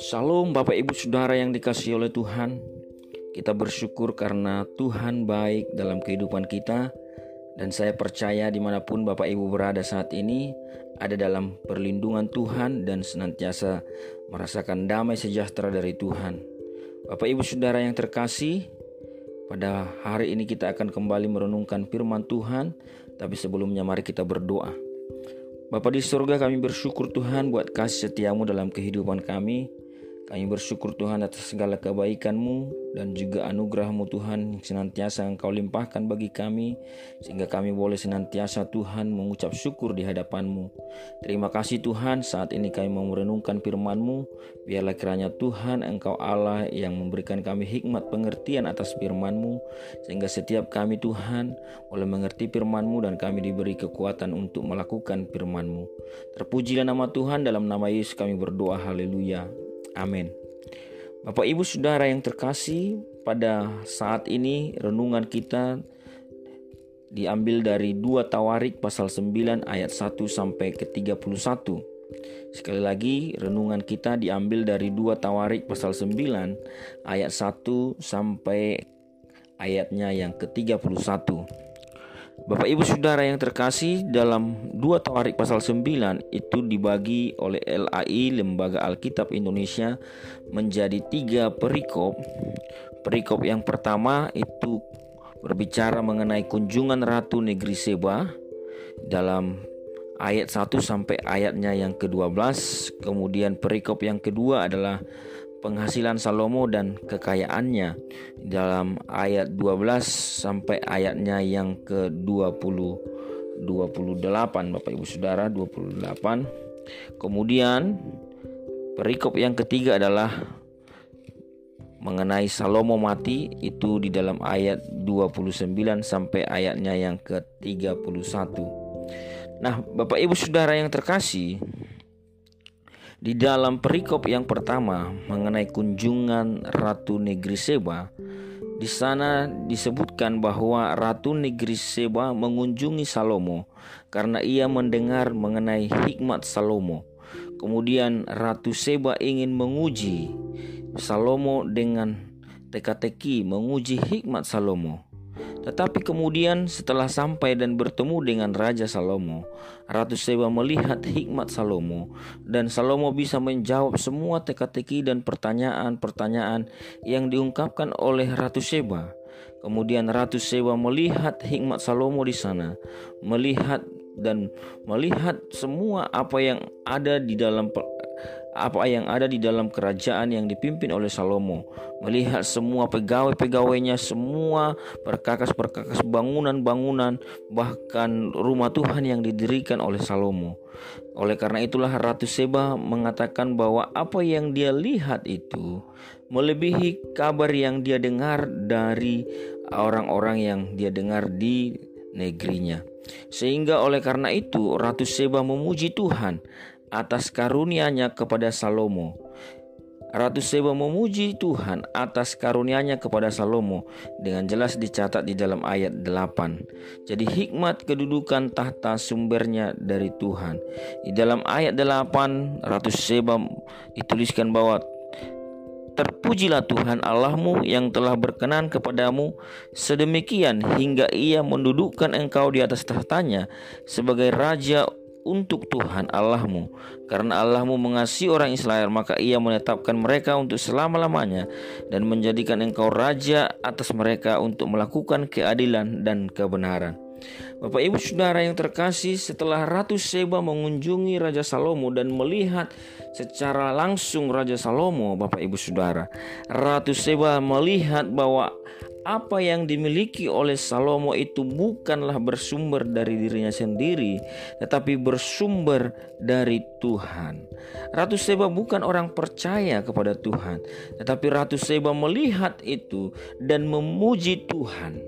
Salam Bapak Ibu Saudara yang dikasihi oleh Tuhan. Kita bersyukur karena Tuhan baik dalam kehidupan kita. Dan saya percaya di mana pun Bapak Ibu berada saat ini Ada dalam perlindungan Tuhan dan senantiasa merasakan damai sejahtera dari Tuhan. Bapak Ibu Saudara yang terkasih Pada hari ini kita akan kembali merenungkan firman Tuhan Tapi sebelumnya mari kita berdoa. Bapak di surga kami bersyukur Tuhan buat kasih setiamu dalam kehidupan kami kami bersyukur Tuhan atas segala kebaikan-Mu dan juga anugerah-Mu Tuhan yang senantiasa Engkau limpahkan bagi kami sehingga kami boleh senantiasa Tuhan mengucap syukur di hadapan-Mu. Terima kasih Tuhan saat ini kami mau merenungkan firman-Mu. Biarlah kiranya Tuhan Engkau Allah yang memberikan kami hikmat pengertian atas firman-Mu sehingga setiap kami Tuhan boleh mengerti firman-Mu dan kami diberi kekuatan untuk melakukan firman-Mu. Terpujilah nama Tuhan dalam nama Yesus kami berdoa haleluya. Amin. Bapak Ibu Saudara yang terkasih, pada saat ini renungan kita diambil dari 2 Tawarik pasal 9 ayat 1 sampai ke 31. Sekali lagi renungan kita diambil dari 2 Tawarik pasal 9 ayat 1 sampai ayatnya yang ke-31. Bapak Ibu Saudara yang terkasih dalam 2 Tawarik pasal 9 itu dibagi oleh LAI Lembaga Alkitab Indonesia menjadi tiga perikop. Perikop yang pertama itu berbicara mengenai kunjungan Ratu Negeri Seba dalam ayat 1 sampai ayatnya yang ke-12. Kemudian perikop yang kedua adalah penghasilan Salomo dan kekayaannya. Dalam ayat 12 sampai ayatnya yang ke-20 28 Bapak Ibu Saudara 28 kemudian perikop yang ketiga adalah mengenai Salomo mati itu di dalam ayat 29 sampai ayatnya yang ke-31 Nah Bapak Ibu Saudara yang terkasih di dalam perikop yang pertama mengenai kunjungan Ratu Negeri Seba, di sana disebutkan bahwa Ratu Negeri Seba mengunjungi Salomo karena ia mendengar mengenai hikmat Salomo. Kemudian Ratu Seba ingin menguji Salomo dengan teka-teki menguji hikmat Salomo. Tetapi kemudian setelah sampai dan bertemu dengan Raja Salomo, Ratu Seba melihat hikmat Salomo dan Salomo bisa menjawab semua teka-teki dan pertanyaan-pertanyaan yang diungkapkan oleh Ratu Seba. Kemudian Ratu Seba melihat hikmat Salomo di sana, melihat dan melihat semua apa yang ada di dalam apa yang ada di dalam kerajaan yang dipimpin oleh Salomo, melihat semua pegawai-pegawainya, semua perkakas-perkakas bangunan-bangunan, bahkan rumah Tuhan yang didirikan oleh Salomo. Oleh karena itulah Ratu Seba mengatakan bahwa apa yang dia lihat itu melebihi kabar yang dia dengar dari orang-orang yang dia dengar di negerinya. Sehingga oleh karena itu Ratu Seba memuji Tuhan atas karunia-Nya kepada Salomo. Ratu Seba memuji Tuhan atas karunia-Nya kepada Salomo dengan jelas dicatat di dalam ayat 8. Jadi hikmat kedudukan tahta sumbernya dari Tuhan. Di dalam ayat 8 Ratu Seba dituliskan bahwa Terpujilah Tuhan Allahmu yang telah berkenan kepadamu sedemikian hingga ia mendudukkan engkau di atas tahtanya sebagai raja untuk Tuhan Allahmu. Karena Allahmu mengasihi orang Israel, maka ia menetapkan mereka untuk selama-lamanya dan menjadikan engkau raja atas mereka untuk melakukan keadilan dan kebenaran. Bapak Ibu Saudara yang terkasih, setelah Ratu Seba mengunjungi Raja Salomo dan melihat secara langsung Raja Salomo, Bapak Ibu Saudara, Ratu Seba melihat bahwa apa yang dimiliki oleh Salomo itu bukanlah bersumber dari dirinya sendiri, tetapi bersumber dari Tuhan. Ratu Seba bukan orang percaya kepada Tuhan, tetapi Ratu Seba melihat itu dan memuji Tuhan.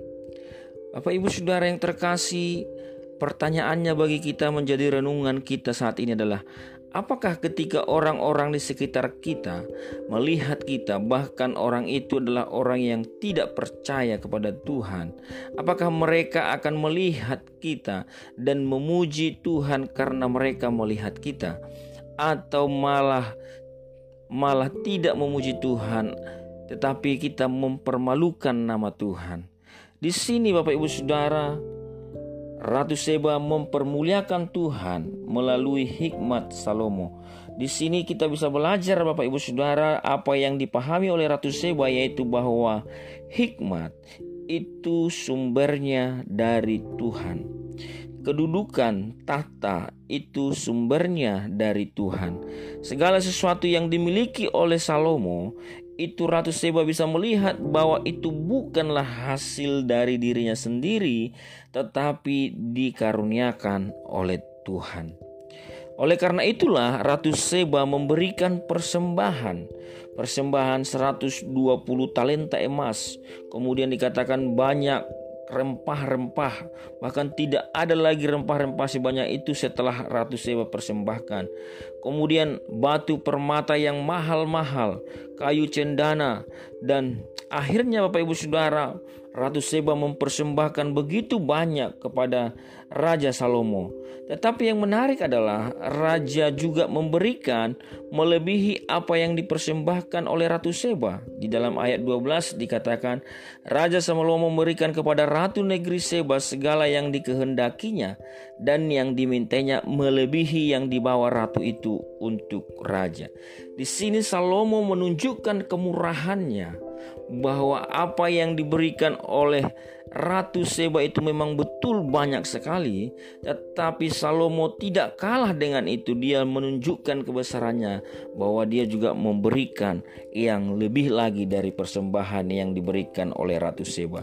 Bapak, ibu, saudara yang terkasih, pertanyaannya bagi kita menjadi renungan kita saat ini adalah: Apakah ketika orang-orang di sekitar kita melihat kita, bahkan orang itu adalah orang yang tidak percaya kepada Tuhan, apakah mereka akan melihat kita dan memuji Tuhan karena mereka melihat kita, atau malah malah tidak memuji Tuhan, tetapi kita mempermalukan nama Tuhan? Di sini, Bapak Ibu Saudara, Ratu Seba mempermuliakan Tuhan melalui hikmat Salomo. Di sini kita bisa belajar Bapak Ibu Saudara apa yang dipahami oleh Ratu Seba yaitu bahwa hikmat itu sumbernya dari Tuhan. Kedudukan tahta itu sumbernya dari Tuhan. Segala sesuatu yang dimiliki oleh Salomo itu Ratu Seba bisa melihat bahwa itu bukanlah hasil dari dirinya sendiri, tetapi dikaruniakan oleh Tuhan. Oleh karena itulah Ratu Seba memberikan persembahan Persembahan 120 talenta emas Kemudian dikatakan banyak rempah-rempah. Bahkan tidak ada lagi rempah-rempah sebanyak itu setelah Ratu Seba persembahkan. Kemudian batu permata yang mahal-mahal kayu cendana dan akhirnya Bapak Ibu Saudara Ratu Seba mempersembahkan begitu banyak kepada Raja Salomo. Tetapi yang menarik adalah raja juga memberikan melebihi apa yang dipersembahkan oleh Ratu Seba. Di dalam ayat 12 dikatakan, Raja Salomo memberikan kepada Ratu Negeri Seba segala yang dikehendakinya dan yang dimintanya melebihi yang dibawa ratu itu untuk raja. Di sini Salomo menunjukkan kemurahannya bahwa apa yang diberikan oleh Ratu Seba itu memang betul banyak sekali, tetapi Salomo tidak kalah dengan itu. Dia menunjukkan kebesarannya bahwa dia juga memberikan yang lebih lagi dari persembahan yang diberikan oleh Ratu Seba.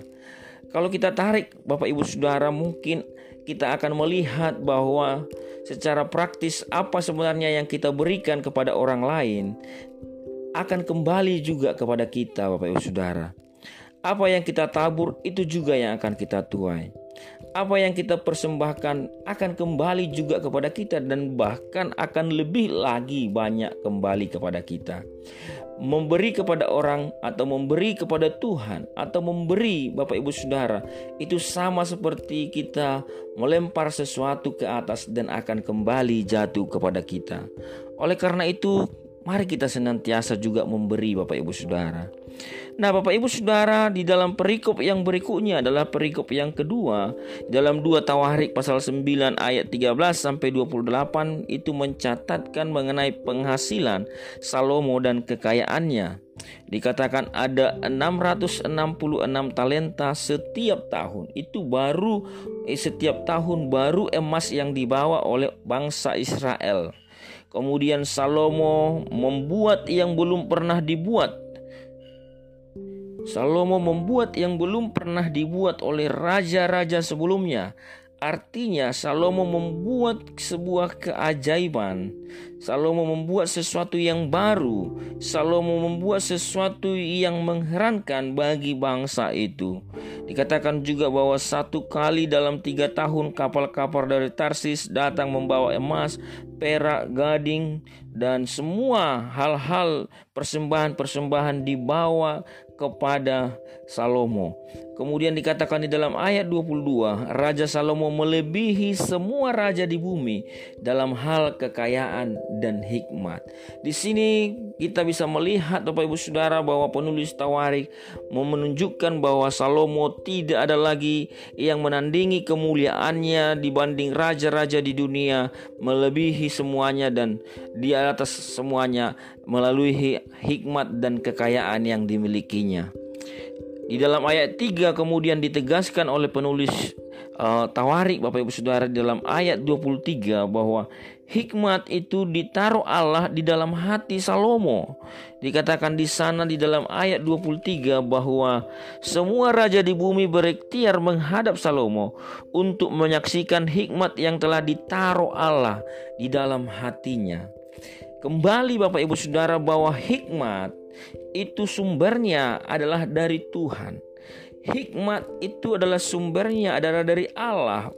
Kalau kita tarik Bapak Ibu Saudara mungkin kita akan melihat bahwa secara praktis apa sebenarnya yang kita berikan kepada orang lain akan kembali juga kepada kita Bapak Ibu Saudara. Apa yang kita tabur itu juga yang akan kita tuai. Apa yang kita persembahkan akan kembali juga kepada kita dan bahkan akan lebih lagi banyak kembali kepada kita. Memberi kepada orang atau memberi kepada Tuhan atau memberi Bapak Ibu Saudara itu sama seperti kita melempar sesuatu ke atas dan akan kembali jatuh kepada kita. Oleh karena itu Mari kita senantiasa juga memberi Bapak Ibu Saudara. Nah, Bapak Ibu Saudara, di dalam perikop yang berikutnya adalah perikop yang kedua, dalam 2 Tawarik pasal 9 ayat 13 sampai 28 itu mencatatkan mengenai penghasilan Salomo dan kekayaannya. Dikatakan ada 666 talenta setiap tahun. Itu baru eh, setiap tahun baru emas yang dibawa oleh bangsa Israel. Kemudian Salomo membuat yang belum pernah dibuat. Salomo membuat yang belum pernah dibuat oleh raja-raja sebelumnya. Artinya Salomo membuat sebuah keajaiban. Salomo membuat sesuatu yang baru. Salomo membuat sesuatu yang mengherankan bagi bangsa itu. Dikatakan juga bahwa satu kali dalam tiga tahun kapal-kapal dari Tarsis datang membawa emas, perak, gading, dan semua hal-hal persembahan-persembahan dibawa kepada Salomo. Kemudian dikatakan di dalam ayat 22, Raja Salomo melebihi semua raja di bumi dalam hal kekayaan dan hikmat. Di sini kita bisa melihat Bapak Ibu Saudara bahwa penulis Tawarik menunjukkan bahwa Salomo tidak ada lagi yang menandingi kemuliaannya dibanding raja-raja di dunia melebihi semuanya dan di atas semuanya melalui hikmat dan kekayaan yang dimilikinya. Di dalam ayat 3 kemudian ditegaskan oleh penulis uh, Tawarik Bapak Ibu Saudara di dalam ayat 23 bahwa hikmat itu ditaruh Allah di dalam hati Salomo. Dikatakan di sana di dalam ayat 23 bahwa semua raja di bumi berikhtiar menghadap Salomo untuk menyaksikan hikmat yang telah ditaruh Allah di dalam hatinya. Kembali Bapak Ibu Saudara bahwa hikmat itu sumbernya adalah dari Tuhan. Hikmat itu adalah sumbernya adalah dari Allah.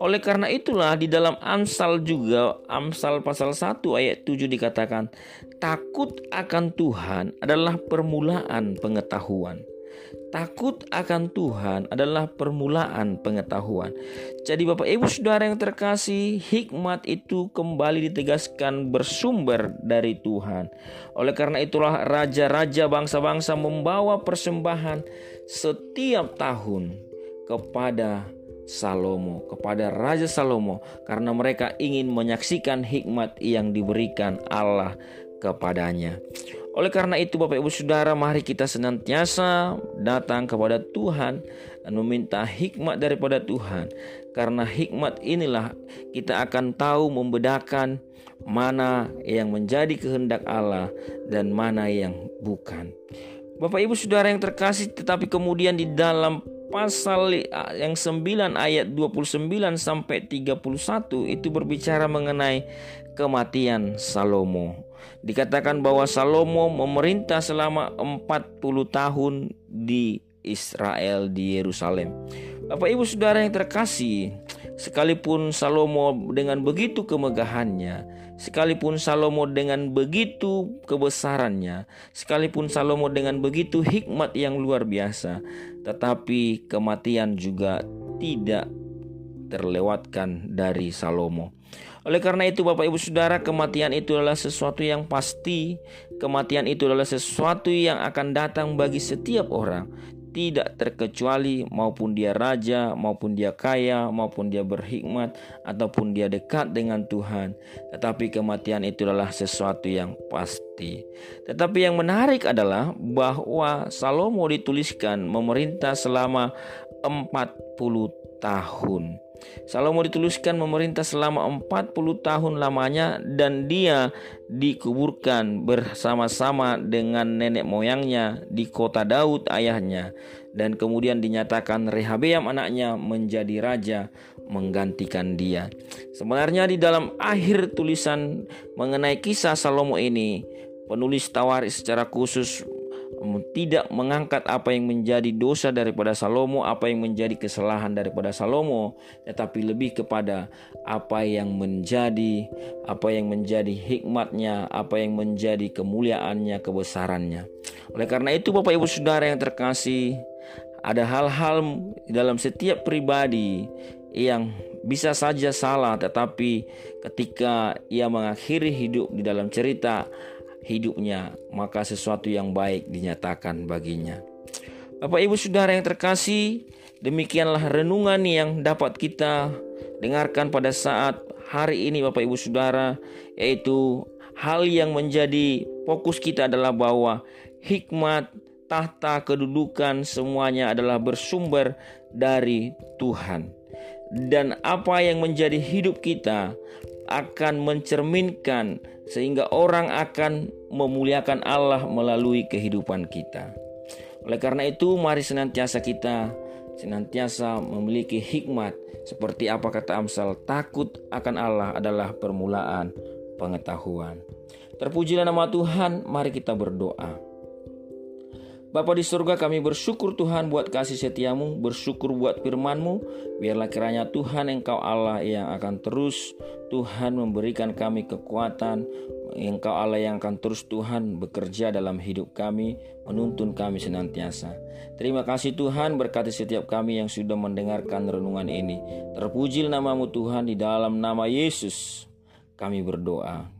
Oleh karena itulah di dalam Amsal juga Amsal pasal 1 ayat 7 dikatakan takut akan Tuhan adalah permulaan pengetahuan. Takut akan Tuhan adalah permulaan pengetahuan. Jadi Bapak Ibu Saudara yang terkasih, hikmat itu kembali ditegaskan bersumber dari Tuhan. Oleh karena itulah raja-raja bangsa-bangsa membawa persembahan setiap tahun kepada Salomo, kepada Raja Salomo karena mereka ingin menyaksikan hikmat yang diberikan Allah kepadanya. Oleh karena itu Bapak Ibu Saudara mari kita senantiasa datang kepada Tuhan dan meminta hikmat daripada Tuhan. Karena hikmat inilah kita akan tahu membedakan mana yang menjadi kehendak Allah dan mana yang bukan. Bapak Ibu Saudara yang terkasih tetapi kemudian di dalam pasal yang 9 ayat 29 sampai 31 itu berbicara mengenai kematian Salomo. Dikatakan bahwa Salomo memerintah selama 40 tahun di Israel di Yerusalem. Bapak Ibu Saudara yang terkasih, sekalipun Salomo dengan begitu kemegahannya, sekalipun Salomo dengan begitu kebesarannya, sekalipun Salomo dengan begitu hikmat yang luar biasa, tetapi kematian juga tidak terlewatkan dari Salomo. Oleh karena itu Bapak Ibu Saudara kematian itu adalah sesuatu yang pasti Kematian itu adalah sesuatu yang akan datang bagi setiap orang tidak terkecuali maupun dia raja, maupun dia kaya, maupun dia berhikmat, ataupun dia dekat dengan Tuhan. Tetapi kematian itu adalah sesuatu yang pasti. Tetapi yang menarik adalah bahwa Salomo dituliskan memerintah selama 40 tahun. Salomo dituliskan memerintah selama 40 tahun lamanya dan dia dikuburkan bersama-sama dengan nenek moyangnya di kota Daud ayahnya dan kemudian dinyatakan Rehabeam anaknya menjadi raja menggantikan dia. Sebenarnya di dalam akhir tulisan mengenai kisah Salomo ini penulis Tawaris secara khusus tidak mengangkat apa yang menjadi dosa daripada Salomo, apa yang menjadi kesalahan daripada Salomo, tetapi lebih kepada apa yang menjadi apa yang menjadi hikmatnya, apa yang menjadi kemuliaannya, kebesarannya. Oleh karena itu Bapak Ibu Saudara yang terkasih, ada hal-hal dalam setiap pribadi yang bisa saja salah tetapi ketika ia mengakhiri hidup di dalam cerita hidupnya, maka sesuatu yang baik dinyatakan baginya. Bapak Ibu Saudara yang terkasih, demikianlah renungan yang dapat kita dengarkan pada saat hari ini Bapak Ibu Saudara, yaitu hal yang menjadi fokus kita adalah bahwa hikmat, tahta, kedudukan semuanya adalah bersumber dari Tuhan. Dan apa yang menjadi hidup kita akan mencerminkan sehingga orang akan memuliakan Allah melalui kehidupan kita. Oleh karena itu, mari senantiasa kita senantiasa memiliki hikmat seperti apa kata Amsal, takut akan Allah adalah permulaan pengetahuan. Terpujilah nama Tuhan, mari kita berdoa. Bapa di surga kami bersyukur Tuhan buat kasih setiamu, bersyukur buat firmanmu. Biarlah kiranya Tuhan engkau Allah yang akan terus Tuhan memberikan kami kekuatan. Engkau Allah yang akan terus Tuhan bekerja dalam hidup kami, menuntun kami senantiasa. Terima kasih Tuhan berkati setiap kami yang sudah mendengarkan renungan ini. Terpujilah namamu Tuhan di dalam nama Yesus kami berdoa.